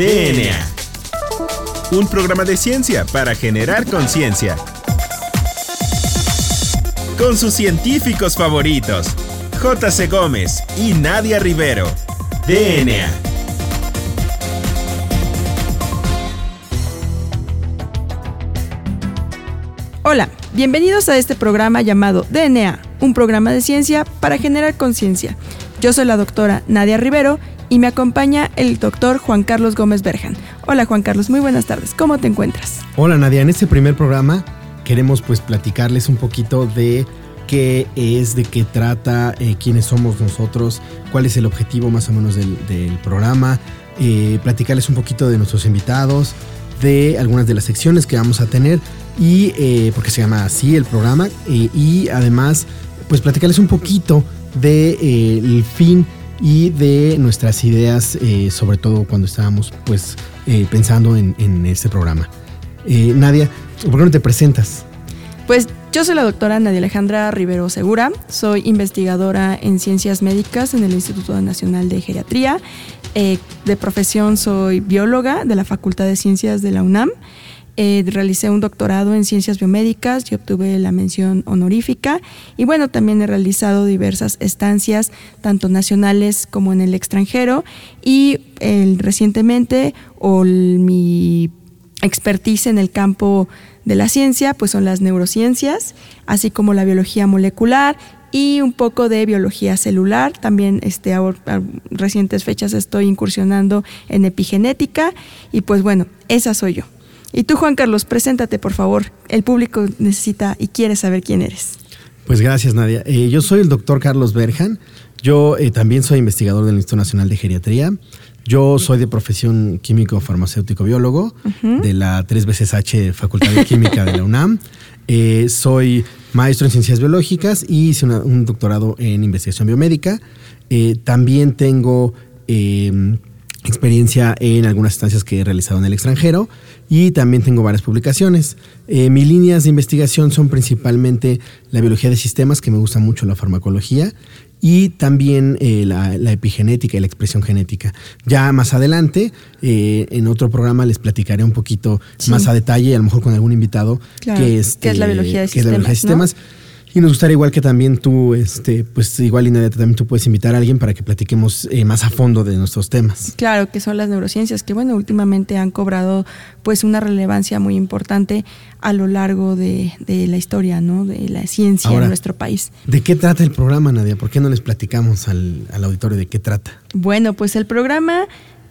DNA. Un programa de ciencia para generar conciencia. Con sus científicos favoritos, J.C. Gómez y Nadia Rivero. DNA. Hola, bienvenidos a este programa llamado DNA, un programa de ciencia para generar conciencia. Yo soy la doctora Nadia Rivero y me acompaña el doctor Juan Carlos Gómez Berjan. Hola Juan Carlos, muy buenas tardes. ¿Cómo te encuentras? Hola Nadia, en este primer programa queremos pues platicarles un poquito de qué es, de qué trata, eh, quiénes somos nosotros, cuál es el objetivo más o menos del, programa, eh, platicarles un poquito de nuestros invitados, de algunas de las secciones que vamos a tener y eh, porque se llama así el programa y además pues platicarles un poquito del de, fin y de nuestras ideas, eh, sobre todo cuando estábamos pues eh, pensando en, este programa. Eh, Nadia, ¿por qué no te presentas? Pues yo soy la doctora Nadia Alejandra Rivero Segura, soy investigadora en ciencias médicas en el Instituto Nacional de Geriatría. de profesión soy bióloga de la Facultad de Ciencias de la UNAM. Eh, realicé un doctorado en ciencias biomédicas y obtuve la mención honorífica. Y bueno, también he realizado diversas estancias, tanto nacionales como en el extranjero. Y recientemente, o mi expertise en el campo de la ciencia, pues son las neurociencias, así como la biología molecular y un poco de biología celular. También este, a, recientes fechas estoy incursionando en epigenética y pues bueno, esa soy yo. Y tú, Juan Carlos, preséntate, por favor. El público necesita y quiere saber quién eres. Pues gracias, Nadia. Eh, yo soy el doctor Carlos Berjan. Yo eh, también soy investigador del Instituto Nacional de Geriatría. Yo soy de profesión químico farmacéutico biólogo de la 3 veces H Facultad de Química de la UNAM. Eh, soy maestro en ciencias biológicas y hice un doctorado en investigación biomédica. también tengo experiencia en algunas estancias que he realizado en el extranjero y también tengo varias publicaciones. Eh, mis líneas de investigación son principalmente la biología de sistemas, que me gusta mucho la farmacología, y también eh, la, epigenética y la expresión genética. Ya más adelante, eh, en otro programa les platicaré un poquito más a detalle, a lo mejor con algún invitado, que, es, es la biología de sistemas. Y nos gustaría igual que también tú, este, pues igual Inadia, también tú puedes invitar a alguien para que platiquemos eh, más a fondo de nuestros temas. Claro, que son las neurociencias, que bueno, últimamente han cobrado pues una relevancia muy importante a lo largo de, la historia, ¿no? De la ciencia en nuestro país. ¿De qué trata el programa, Nadia? ¿Por qué no les platicamos al, al auditorio de qué trata? Bueno, pues el programa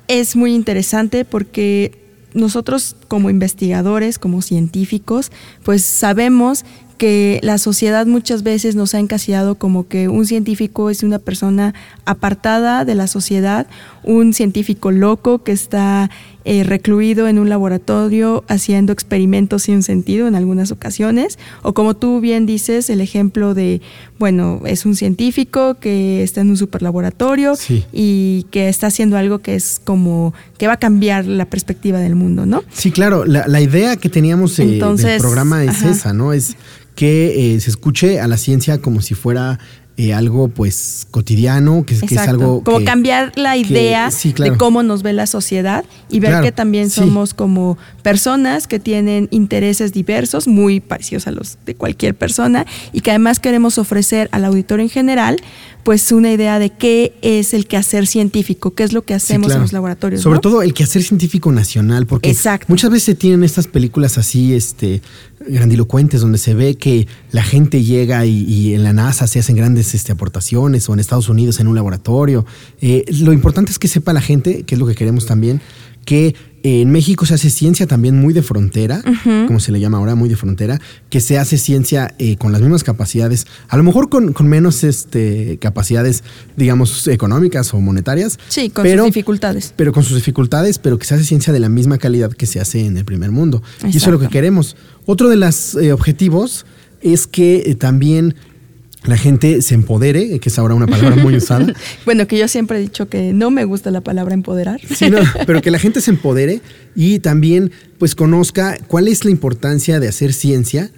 es muy interesante porque nosotros como investigadores, como científicos, pues sabemos que la sociedad muchas veces nos ha encasillado como que un científico es una persona apartada de la sociedad, un científico loco que está eh, recluido en un laboratorio haciendo experimentos sin sentido en algunas ocasiones, o como tú bien dices, el ejemplo de, bueno, es un científico que está en un superlaboratorio y que está haciendo algo que es como que va a cambiar la perspectiva del mundo, ¿no? Sí, claro, la, idea que teníamos eh, del programa es esa, ¿no? Es que eh, se escuche a la ciencia como si fuera eh, algo pues cotidiano, que, es algo... Como cambiar la idea de cómo nos ve la sociedad y ver que también somos como personas que tienen intereses diversos, muy parecidos a los de cualquier persona, y que además queremos ofrecer al auditorio en general pues una idea de qué es el quehacer científico, qué es lo que hacemos en los laboratorios. Sobre todo el quehacer científico nacional, porque muchas veces se tienen estas películas así, este, grandilocuentes, donde se ve que la gente llega y, en la NASA se hacen grandes este, aportaciones, o en Estados Unidos en un laboratorio. Eh, lo importante es que sepa la gente, que es lo que queremos también, que en México se hace ciencia también muy de frontera, como se le llama ahora, muy de frontera, que se hace ciencia eh, con las mismas capacidades, a lo mejor con, menos este, capacidades, digamos, económicas o monetarias. Sí, con sus dificultades. Pero con sus dificultades, pero que se hace ciencia de la misma calidad que se hace en el primer mundo. Y eso es lo que queremos. Otro de los eh, objetivos es que eh, también la gente se empodere, que es ahora una palabra muy usada. bueno, que yo siempre he dicho que no me gusta la palabra empoderar. sí, no, pero que la gente se empodere y también pues conozca cuál es la importancia de hacer ciencia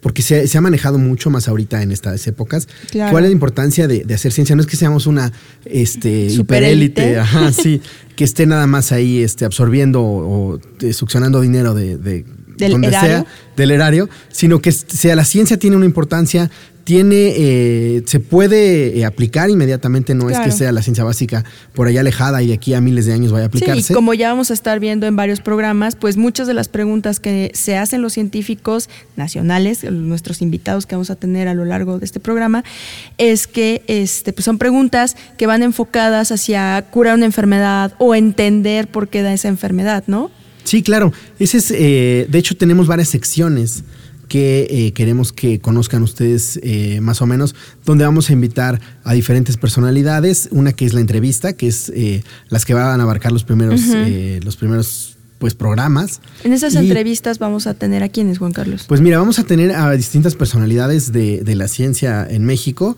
porque se, se ha manejado mucho más ahorita en estas épocas. Claro. ¿Cuál es la importancia de, de hacer ciencia? No es que seamos una este, Superélite. ajá, sí, que esté nada más ahí este, absorbiendo o, o, eh, succionando dinero de, de Del donde erario. sea, del erario, sino que sea la ciencia tiene una importancia, tiene, eh, se puede eh, aplicar inmediatamente, no es que sea la ciencia básica por allá alejada y de aquí a miles de años vaya a aplicarse. Sí, y como ya vamos a estar viendo en varios programas, pues muchas de las preguntas que se hacen los científicos nacionales, nuestros invitados que vamos a tener a lo largo de este programa, es que este, pues son preguntas que van enfocadas hacia curar una enfermedad o entender por qué da esa enfermedad, ¿no? Sí, claro. Ese es, eh, de hecho, tenemos varias secciones que eh, queremos que conozcan ustedes eh, más o menos, donde vamos a invitar a diferentes personalidades. Una que es la entrevista, que es eh, las que van a abarcar los primeros, eh, los primeros pues programas. En esas Y- entrevistas vamos a tener a quienes, Juan Carlos. Pues mira, vamos a tener a distintas personalidades de, de la ciencia en México.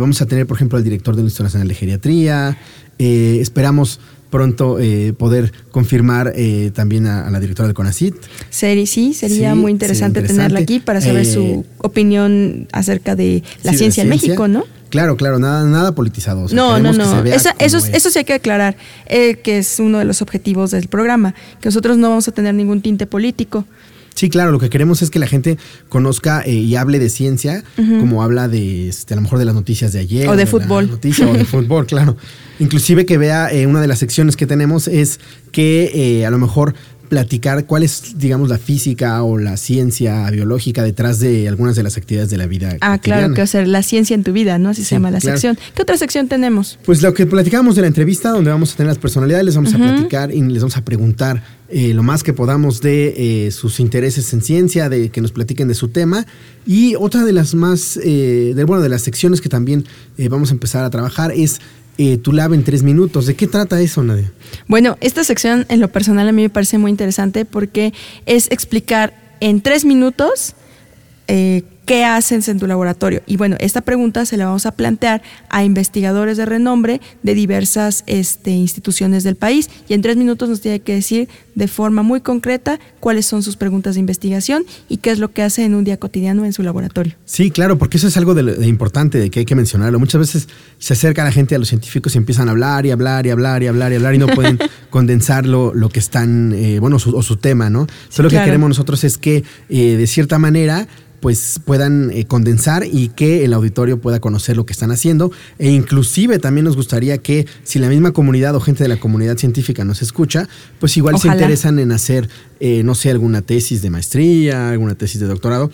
Vamos a tener, por ejemplo, al director del Instituto Nacional de Geriatría. Esperamos pronto eh, poder confirmar eh, también a, a la directora del CONACIT. Seri, sí, sería Sí, muy interesante, sería tenerla aquí para saber Eh, su opinión acerca de la Sí, de ciencia en México, ¿no? Claro, claro, nada, nada politizado. o sea, No, no, no. Esa- eso, es. eso sí hay que aclarar, eh, que es uno de los objetivos del programa, que nosotros no vamos a tener ningún tinte político. Sí, claro, lo que queremos es que la gente conozca eh, y hable de ciencia, como habla de, este, a lo mejor de las noticias de ayer. O de fútbol. noticia, o de fútbol, claro. Inclusive que vea, eh, una de las secciones que tenemos es que eh, a lo mejor platicar cuál es, digamos, la física o la ciencia biológica detrás de algunas de las actividades de la vida. Ah, claro, que va a ser la ciencia en tu vida, ¿no? Así Sí, se llama la claro. sección. ¿Qué otra sección tenemos? Pues lo que platicábamos de la entrevista, donde vamos a tener las personalidades, les vamos a platicar y les vamos a preguntar eh, lo más que podamos de eh, sus intereses en ciencia, de que nos platiquen de su tema. Y otra de las más, eh, de, bueno, de las secciones que también vamos a empezar a trabajar es eh, Tu Lab en tres minutos. ¿De qué trata eso, Nadia? Bueno, esta sección en lo personal a mí me parece muy interesante porque es explicar en tres minutos eh, qué haces en tu laboratorio. Y bueno, esta pregunta se la vamos a plantear a investigadores de renombre de diversas este, instituciones del país y en tres minutos nos tiene que decir de forma muy concreta cuáles son sus preguntas de investigación y qué es lo que hace en un día cotidiano en su laboratorio. Sí, claro, porque eso es algo de, de importante, de que hay que mencionarlo. Muchas veces se acerca la gente a los científicos y empiezan a hablar y hablar y hablar y hablar y hablar y no pueden condensar lo, lo que están, eh, bueno, su- o su tema, ¿no? Entonces lo que queremos nosotros es que eh, de cierta manera pues puedan eh, condensar y que el auditorio pueda conocer lo que están haciendo. E inclusive también nos gustaría que si la misma comunidad o gente de la comunidad científica nos escucha, pues igual se interesan en hacer, eh, no sé, alguna tesis de maestría, alguna tesis de doctorado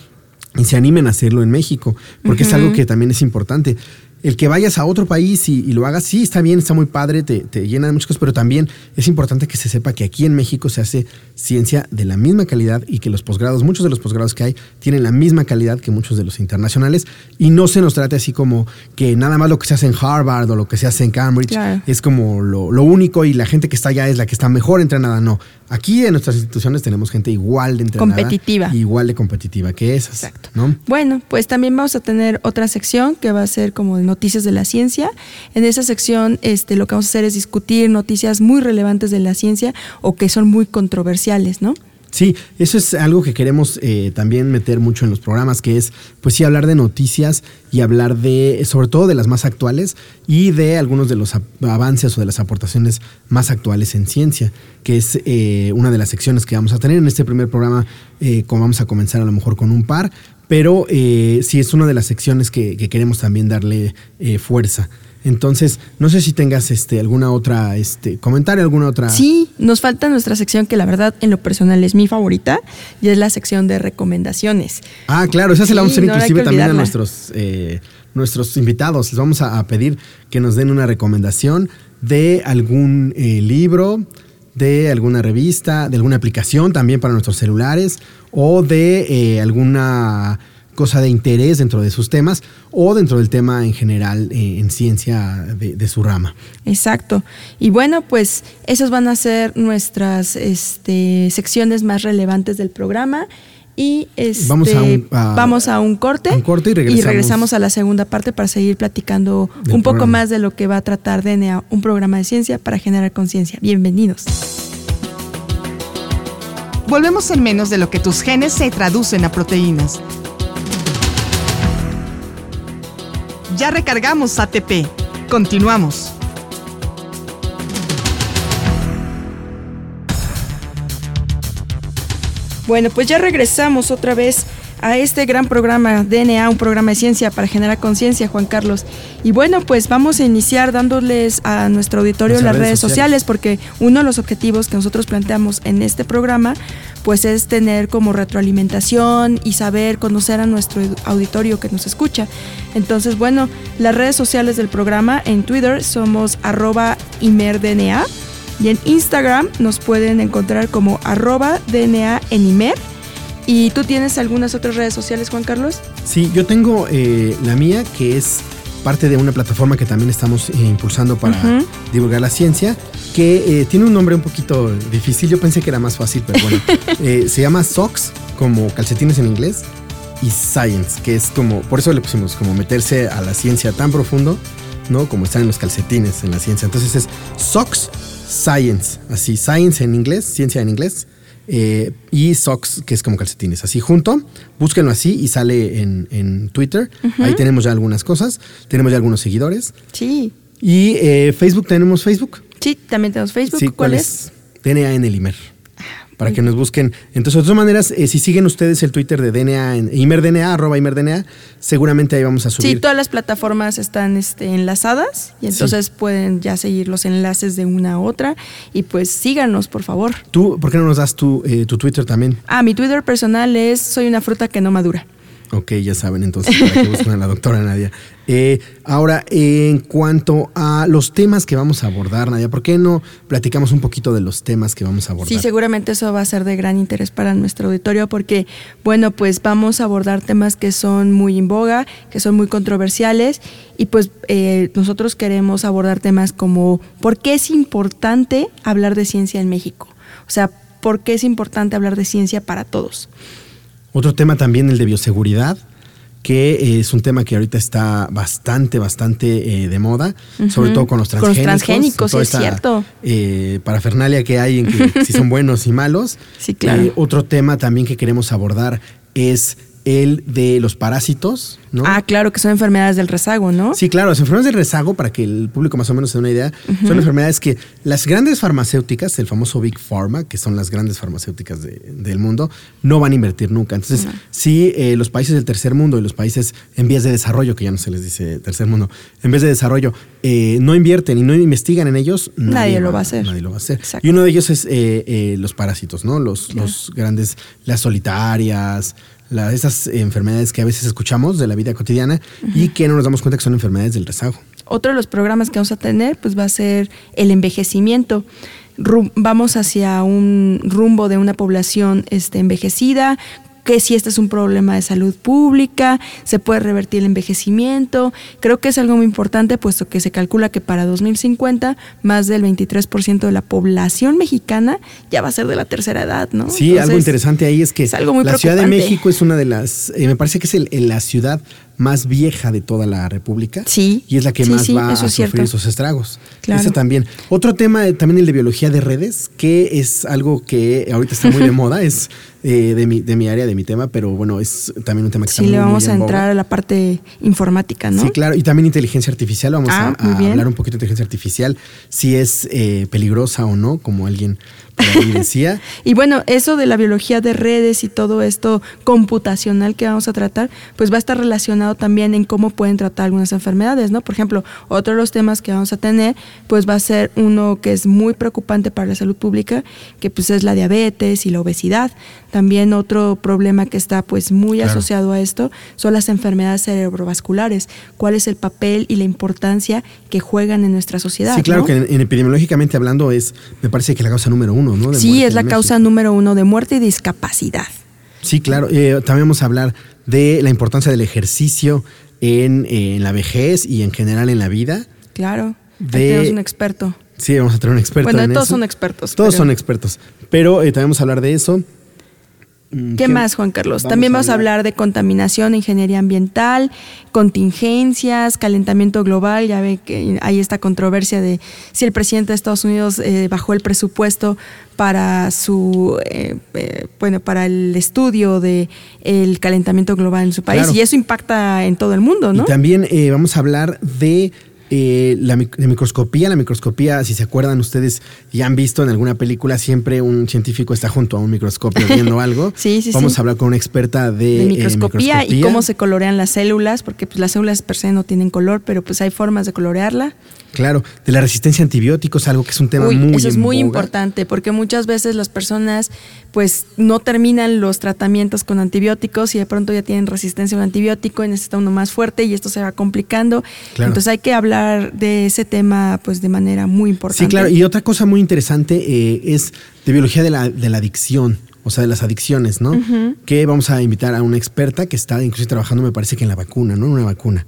y se animen a hacerlo en México, porque es algo que también es importante. El que vayas a otro país y, y lo hagas, sí, está bien, está muy padre, te, te llena de muchas cosas, pero también es importante que se sepa que aquí en México se hace ciencia de la misma calidad y que los posgrados, muchos de los posgrados que hay, tienen la misma calidad que muchos de los internacionales y no se nos trate así como que nada más lo que se hace en Harvard o lo que se hace en Cambridge Claro. es como lo, lo único y la gente que está allá es la que está mejor entrenada. No, aquí en nuestras instituciones tenemos gente igual de entrenada. Competitiva. Igual de competitiva que esas. Exacto. ¿no? Bueno, pues también vamos a tener otra sección que va a ser como de noticias de la ciencia. En esa sección este, lo que vamos a hacer es discutir noticias muy relevantes de la ciencia o que son muy controversiales, ¿no? Sí, eso es algo que queremos eh, también meter mucho en los programas, que es, pues sí, hablar de noticias y hablar de, sobre todo de las más actuales y de algunos de los avances o de las aportaciones más actuales en ciencia, que es eh, una de las secciones que vamos a tener en este primer programa, eh, como vamos a comenzar a lo mejor con un par, pero eh, sí es una de las secciones que, que queremos también darle eh, fuerza. Entonces, no sé si tengas este, alguna otra este, comentario, alguna otra. Sí, nos falta nuestra sección que la verdad en lo personal es mi favorita y es la sección de recomendaciones. Ah, claro, esa se la vamos a Sí, hacer no, inclusive también a nuestros, eh, nuestros invitados. Les vamos a, a pedir que nos den una recomendación de algún eh, libro, de alguna revista, de alguna aplicación también para nuestros celulares o de eh, alguna cosa de interés dentro de sus temas o dentro del tema en general eh, en ciencia de, su rama. Exacto. Y bueno, pues esas van a ser nuestras este, secciones más relevantes del programa. Y este, vamos, a un, corte. Y, regresamos. a la segunda parte para seguir platicando un poco más de lo que va a tratar DNA, un programa de ciencia para generar conciencia. Bienvenidos. Volvemos en menos de lo que tus genes se traducen a proteínas. Ya recargamos ATP. Continuamos. Bueno, pues ya regresamos otra vez a este gran programa DNA, un programa de ciencia para generar conciencia, Juan Carlos. Y bueno, pues vamos a iniciar dándoles a nuestro auditorio las redes, sociales. porque uno de los objetivos que nosotros planteamos en este programa, pues es tener como retroalimentación y saber conocer a nuestro auditorio que nos escucha. Entonces, bueno, las redes sociales del programa en Twitter somos arroba imerdna y en Instagram nos pueden encontrar como arroba DNA en Imer. ¿Y tú tienes algunas otras redes sociales, Juan Carlos? Sí, yo tengo eh, la mía, que es parte de una plataforma que también estamos eh, impulsando para divulgar la ciencia, que eh, tiene un nombre un poquito difícil. Yo pensé que era más fácil, pero bueno. se llama Socks, como calcetines en inglés, y Science, que es como, por eso le pusimos, como meterse a la ciencia tan profundo, ¿no? Como están en los calcetines en la ciencia. Entonces es Socks Science, así, Science en inglés, ciencia en inglés, eh, y Socks, que es como calcetines, así junto, búsquenlo así y sale en, Twitter, ahí tenemos ya algunas cosas, tenemos ya algunos seguidores. Sí. Y eh, Facebook, ¿tenemos Facebook? Sí, también tenemos Facebook. ¿Cuál, es? DNA en el Imer para que nos busquen. Entonces, de todas maneras, eh, si siguen ustedes el Twitter de DNA, en ImerDNA, arroba ImerDNA, seguramente ahí vamos a subir. Sí, todas las plataformas están este, enlazadas y entonces pueden ya seguir los enlaces de una a otra y pues síganos, por favor. ¿Tú, por qué no nos das tu, eh, tu Twitter también? Ah, mi Twitter personal es soy una fruta que no madura. Ok, ya saben entonces para que busquen a la doctora Nadia. Eh, ahora, en cuanto a los temas que vamos a abordar, Nadia, ¿por qué no platicamos un poquito de los temas que vamos a abordar? Sí, seguramente eso va a ser de gran interés para nuestro auditorio porque, bueno, pues vamos a abordar temas que son muy en boga, que son muy controversiales y pues eh, nosotros queremos abordar temas como ¿por qué es importante hablar de ciencia en México? O sea, ¿por qué es importante hablar de ciencia para todos? Otro tema también, el de bioseguridad, que es un tema que ahorita está bastante, bastante eh, de moda, sobre todo con los transgénicos. Con los transgénicos, es cierto. Eh, parafernalia que hay en que si son buenos y malos. Sí, claro. Eh, otro tema también que queremos abordar es el de los parásitos, ¿no? Ah, claro, que son enfermedades del rezago, ¿no? Sí, claro, las enfermedades del rezago, para que el público más o menos se dé una idea, son enfermedades que las grandes farmacéuticas, el famoso Big Pharma, que son las grandes farmacéuticas del mundo, no van a invertir nunca. Entonces, si eh, los países del tercer mundo y los países en vías de desarrollo, que ya no se les dice tercer mundo, en vías de desarrollo, eh, no invierten y no investigan en ellos, nadie, lo va a hacer. Nadie lo va a hacer. Y uno de ellos es eh, los parásitos, ¿no? Los, los grandes, las solitarias, esas enfermedades que a veces escuchamos de la vida cotidiana y que no nos damos cuenta que son enfermedades del rezago. Otro de los programas que vamos a tener pues va a ser el envejecimiento. vamos hacia un rumbo de una población este, envejecida que si este es un problema de salud pública, se puede revertir el envejecimiento. Creo que es algo muy importante, puesto que se calcula que para 2050 más del 23% de la población mexicana ya va a ser de la tercera edad, ¿no? Sí, algo interesante ahí es que la Ciudad de México es una de las, eh, me parece que es el, la ciudad más vieja de toda la República. Sí. Y es la que más va a sufrir esos estragos. Claro. también. Otro tema, eh, también el de biología de redes, que es algo que ahorita está muy de moda, es eh, de, mi, de mi área, de mi tema, pero bueno, es también un tema que sí, le vamos a entrar a la parte informática, ¿no? Sí, claro. Y también inteligencia artificial. Vamos ah, a, hablar un poquito de inteligencia artificial, si es eh, peligrosa o no, como alguien decía. y bueno, eso de la biología de redes y todo esto computacional que vamos a tratar, pues va a estar relacionado también en cómo pueden tratar algunas enfermedades, ¿no? Por ejemplo, otro de los temas que vamos a tener, pues va a ser uno que es muy preocupante para la salud pública, que pues es la diabetes y la obesidad. También otro problema que está pues muy asociado a esto son las enfermedades cerebrovasculares. ¿Cuál es el papel y la importancia que juegan en nuestra sociedad? Sí, claro que en, epidemiológicamente hablando es, me parece que la causa número uno, ¿no? sí, es la causa número uno de muerte y discapacidad. Sí, claro. Eh, también vamos a hablar de la importancia del ejercicio en, la vejez y en general en la vida. Claro. tenemos un experto. Sí, vamos a tener un experto. Bueno, todos son expertos. Todos son expertos. Pero eh, también vamos a hablar de eso. Mm, ¿Qué, más, Juan Carlos? También vamos a hablar de contaminación, ingeniería ambiental, contingencias, calentamiento global. Ya ve que hay esta controversia de si el presidente de Estados Unidos eh, bajó el presupuesto para su eh, eh, bueno para el estudio de el calentamiento global en su país y eso impacta en todo el mundo, ¿no? Y también vamos a hablar de eh, la, microscopía, la microscopía, si se acuerdan ustedes y han visto en alguna película, siempre un científico está junto a un microscopio viendo algo. sí, sí, Vamos a hablar con una experta de, eh, microscopía, y cómo se colorean las células, porque pues, las células per se no tienen color, pero pues hay formas de colorearla. Claro, de la resistencia a antibióticos, algo que es un tema muy Eso es muy importante, porque muchas veces las personas pues no terminan los tratamientos con antibióticos y de pronto ya tienen resistencia a un antibiótico y necesita uno más fuerte y esto se va complicando. Entonces hay que hablar de ese tema pues de manera muy importante. Sí, claro. Y otra cosa muy interesante eh, es de biología de la, de la adicción o sea, de las adicciones, ¿no? Que vamos a invitar a una experta que está incluso trabajando, me parece que en la vacuna, ¿no? En una vacuna.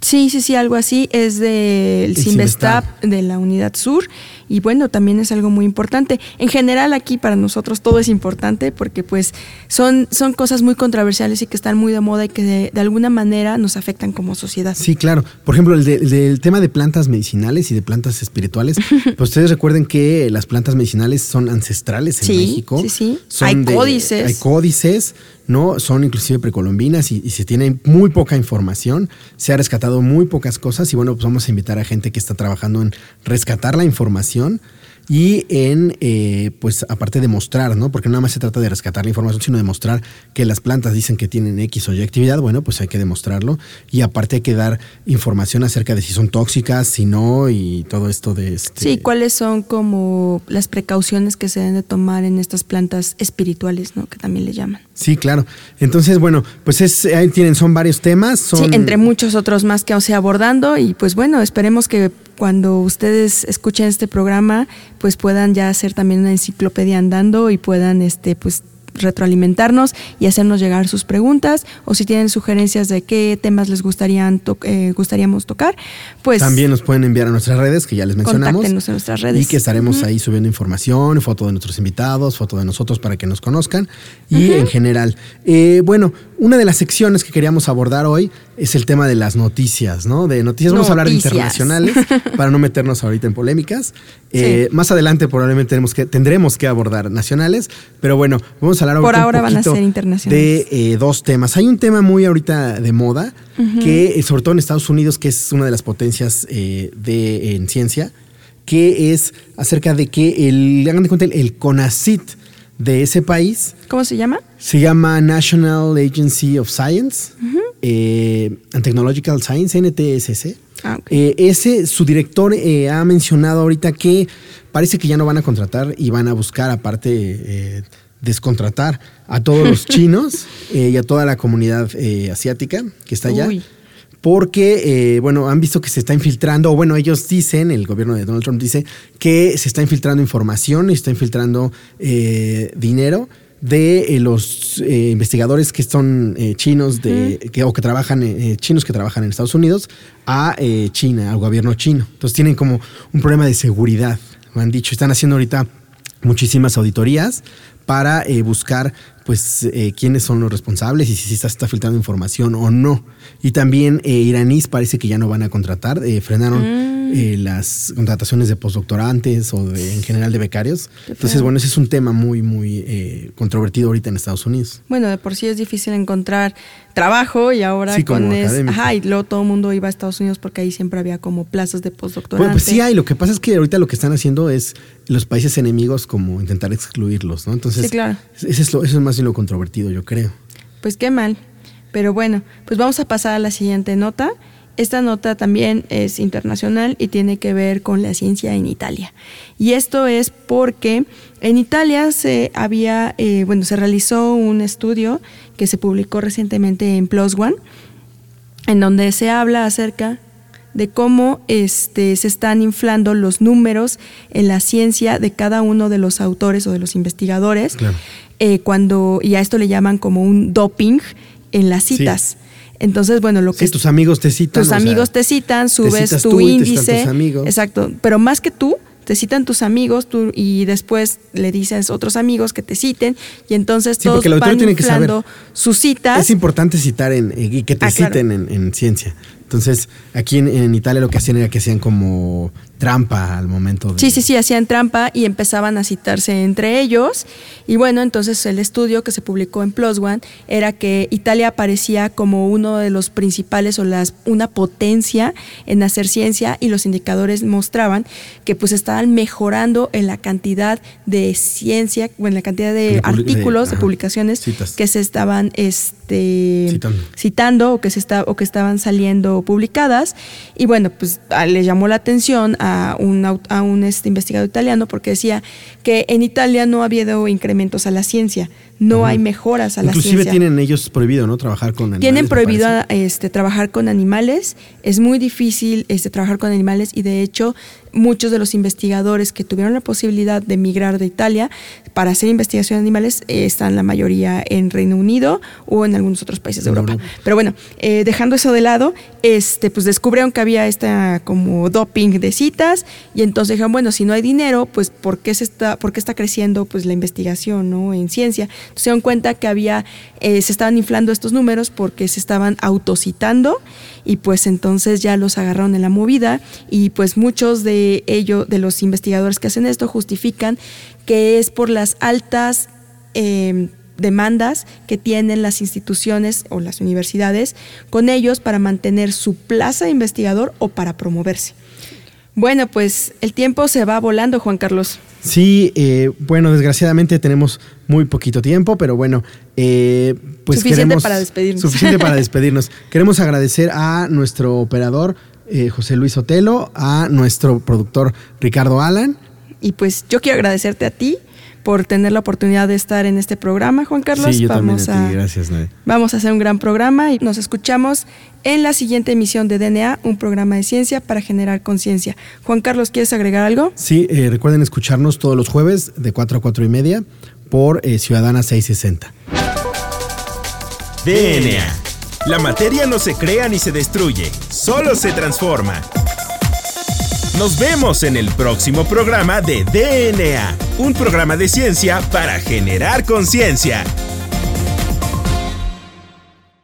Sí, sí, sí, algo así. Es del Simvestab de la Unidad Sur. Y bueno, también es algo muy importante. En general aquí para nosotros todo es importante porque pues son, son cosas muy controversiales y que están muy de moda y que de, alguna manera nos afectan como sociedad. Sí, claro. Por ejemplo, el, del tema de plantas medicinales y de plantas espirituales. pues ustedes recuerden que las plantas medicinales son ancestrales en México. Sí, sí, hay códices. Hay códices ¿no? Son inclusive precolombinas y, se tiene muy poca información, se ha rescatado muy pocas cosas y bueno, pues vamos a invitar a gente que está trabajando en rescatar la información y en, eh, pues aparte de mostrar, ¿no? Porque nada más se trata de rescatar la información, sino de mostrar que las plantas dicen que tienen X o Y actividad, bueno, pues hay que demostrarlo. Y aparte hay que dar información acerca de si son tóxicas, si no, y todo esto de... Este... Sí, cuáles son como las precauciones que se deben de tomar en estas plantas espirituales, ¿no? Que también le llaman. Sí, claro. Entonces, bueno, pues es, ahí tienen, son varios temas. Son... Sí, entre muchos otros más que os abordando y pues bueno, esperemos que cuando ustedes escuchen este programa, pues puedan ya hacer también una enciclopedia andando y puedan este pues retroalimentarnos y hacernos llegar sus preguntas o si tienen sugerencias de qué temas les gustarían eh, gustaríamos tocar, pues también nos pueden enviar a nuestras redes que ya les mencionamos en nuestras redes. y que estaremos ahí subiendo información, foto de nuestros invitados, foto de nosotros para que nos conozcan y en general. Eh, bueno, una de las secciones que queríamos abordar hoy es el tema de las noticias, ¿no? De noticias, vamos a hablar de internacionales para no meternos ahorita en polémicas. Eh, más adelante probablemente tenemos que, tendremos que abordar nacionales, pero bueno, vamos a hablar Por ahora van a ser internacionales. de eh, dos temas. Hay un tema muy ahorita de moda, que eh, sobre todo en Estados Unidos, que es una de las potencias de, en ciencia, que es acerca de que el, hagan de cuenta, el, CONACIT de ese país. ¿Cómo se llama? Se llama National Agency of Science and Technological Science, NTSC. Ah, eh, ese, su director eh, ha mencionado ahorita que parece que ya no van a contratar y van a buscar, aparte, eh, descontratar a todos los chinos y a toda la comunidad asiática que está allá. Porque, bueno, han visto que se está infiltrando, o bueno, ellos dicen, el gobierno de Donald Trump dice que se está infiltrando información y se está infiltrando dinero de eh, los eh, investigadores que son eh, chinos de, que, o que trabajan, chinos que trabajan en Estados Unidos a China, al gobierno chino. Entonces tienen como un problema de seguridad, me han dicho. Están haciendo ahorita muchísimas auditorías para buscar pues quiénes son los responsables y si se está, filtrando información o no. Y también iraníes parece que ya no van a contratar, frenaron mm. Eh, las contrataciones de postdoctorantes o de, en general de becarios. Entonces, bueno, ese es un tema muy, muy eh, controvertido ahorita en Estados Unidos. Bueno, de por sí es difícil encontrar trabajo y ahora con es, ajá, y luego todo el mundo iba a Estados Unidos porque ahí siempre había como plazas de postdoctorante. pues sí hay, lo que pasa es que ahorita lo que están haciendo es los países enemigos como intentar excluirlos, ¿no? Entonces, sí, claro. eso es, lo, eso es más bien lo controvertido, yo creo. Pues qué mal. Pero bueno, pues vamos a pasar a la siguiente nota. Esta nota también es internacional y tiene que ver con la ciencia en Italia. Y esto es porque en Italia se había, eh, bueno, se realizó un estudio que se publicó recientemente en PLOS ONE, en donde se habla acerca de cómo este, se están inflando los números en la ciencia de cada uno de los autores o de los investigadores, eh, cuando, y a esto le llaman como un doping en las citas. Entonces, bueno, lo que... Sí, tus amigos te citan. Tus amigos te citan, subes tu índice. Exacto, pero más que tú, te citan tus amigos tú, y después le dices a otros amigos que te citen y entonces todos van inflando sus citas. Es importante citar en, y que te ah, citen en, ciencia. Entonces, aquí en, Italia lo que hacían era que hacían como trampa al momento de... Sí, sí, sí, hacían trampa y empezaban a citarse entre ellos. Y bueno, entonces el estudio que se publicó en Plus One era que Italia aparecía como uno de los principales o las, una potencia en hacer ciencia y los indicadores mostraban que pues estaban mejorando en la cantidad de ciencia, en la cantidad de, artículos, de, publicaciones que se estaban este, citando. o, que se está, o que estaban saliendo publicadas. Y bueno, pues le llamó la atención a a un, a un este investigador italiano porque decía que en Italia no ha habido incrementos a la ciencia, no hay mejoras a la ciencia. Inclusive tienen ellos prohibido, ¿no? Trabajar con animales. Tienen prohibido este, trabajar con animales, es muy difícil este, trabajar con animales y de hecho muchos de los investigadores que tuvieron la posibilidad de emigrar de Italia para hacer investigación de animales eh, están la mayoría en Reino Unido o en algunos otros países de Europa. Pero bueno, eh, dejando eso de lado, este, pues descubrieron que había esta como doping de citas y entonces dijeron, bueno, si no hay dinero, pues ¿por qué, se está, por qué está creciendo pues la investigación ¿no? en ciencia? Se dieron cuenta que había, eh, se estaban inflando estos números porque se estaban autocitando y pues entonces ya los agarraron en la movida y pues muchos de ellos, de los investigadores que hacen esto, justifican que es por las altas em, demandas que tienen las instituciones o las universidades con ellos para mantener su plaza de investigador o para promoverse. Bueno, pues el tiempo se va volando, Juan Carlos. Sí, eh, bueno, desgraciadamente tenemos muy poquito tiempo, pero bueno, eh, pues suficiente para despedirnos. Suficiente para despedirnos. queremos agradecer a nuestro operador eh, José Luis Otelo, a nuestro productor Ricardo Alan. Y pues yo quiero agradecerte a ti por tener la oportunidad de estar en este programa, Juan Carlos. Sí, yo vamos también a, ti. Gracias, Vamos a hacer un gran programa y nos escuchamos en la siguiente emisión de DNA, un programa de ciencia para generar conciencia. Juan Carlos, ¿quieres agregar algo? Sí, eh, recuerden escucharnos todos los jueves de 4 a 4 y media por eh, Ciudadana 660. DNA. La materia no se crea ni se destruye, solo se transforma. Nos vemos en el próximo programa de DNA, un programa de ciencia para generar conciencia.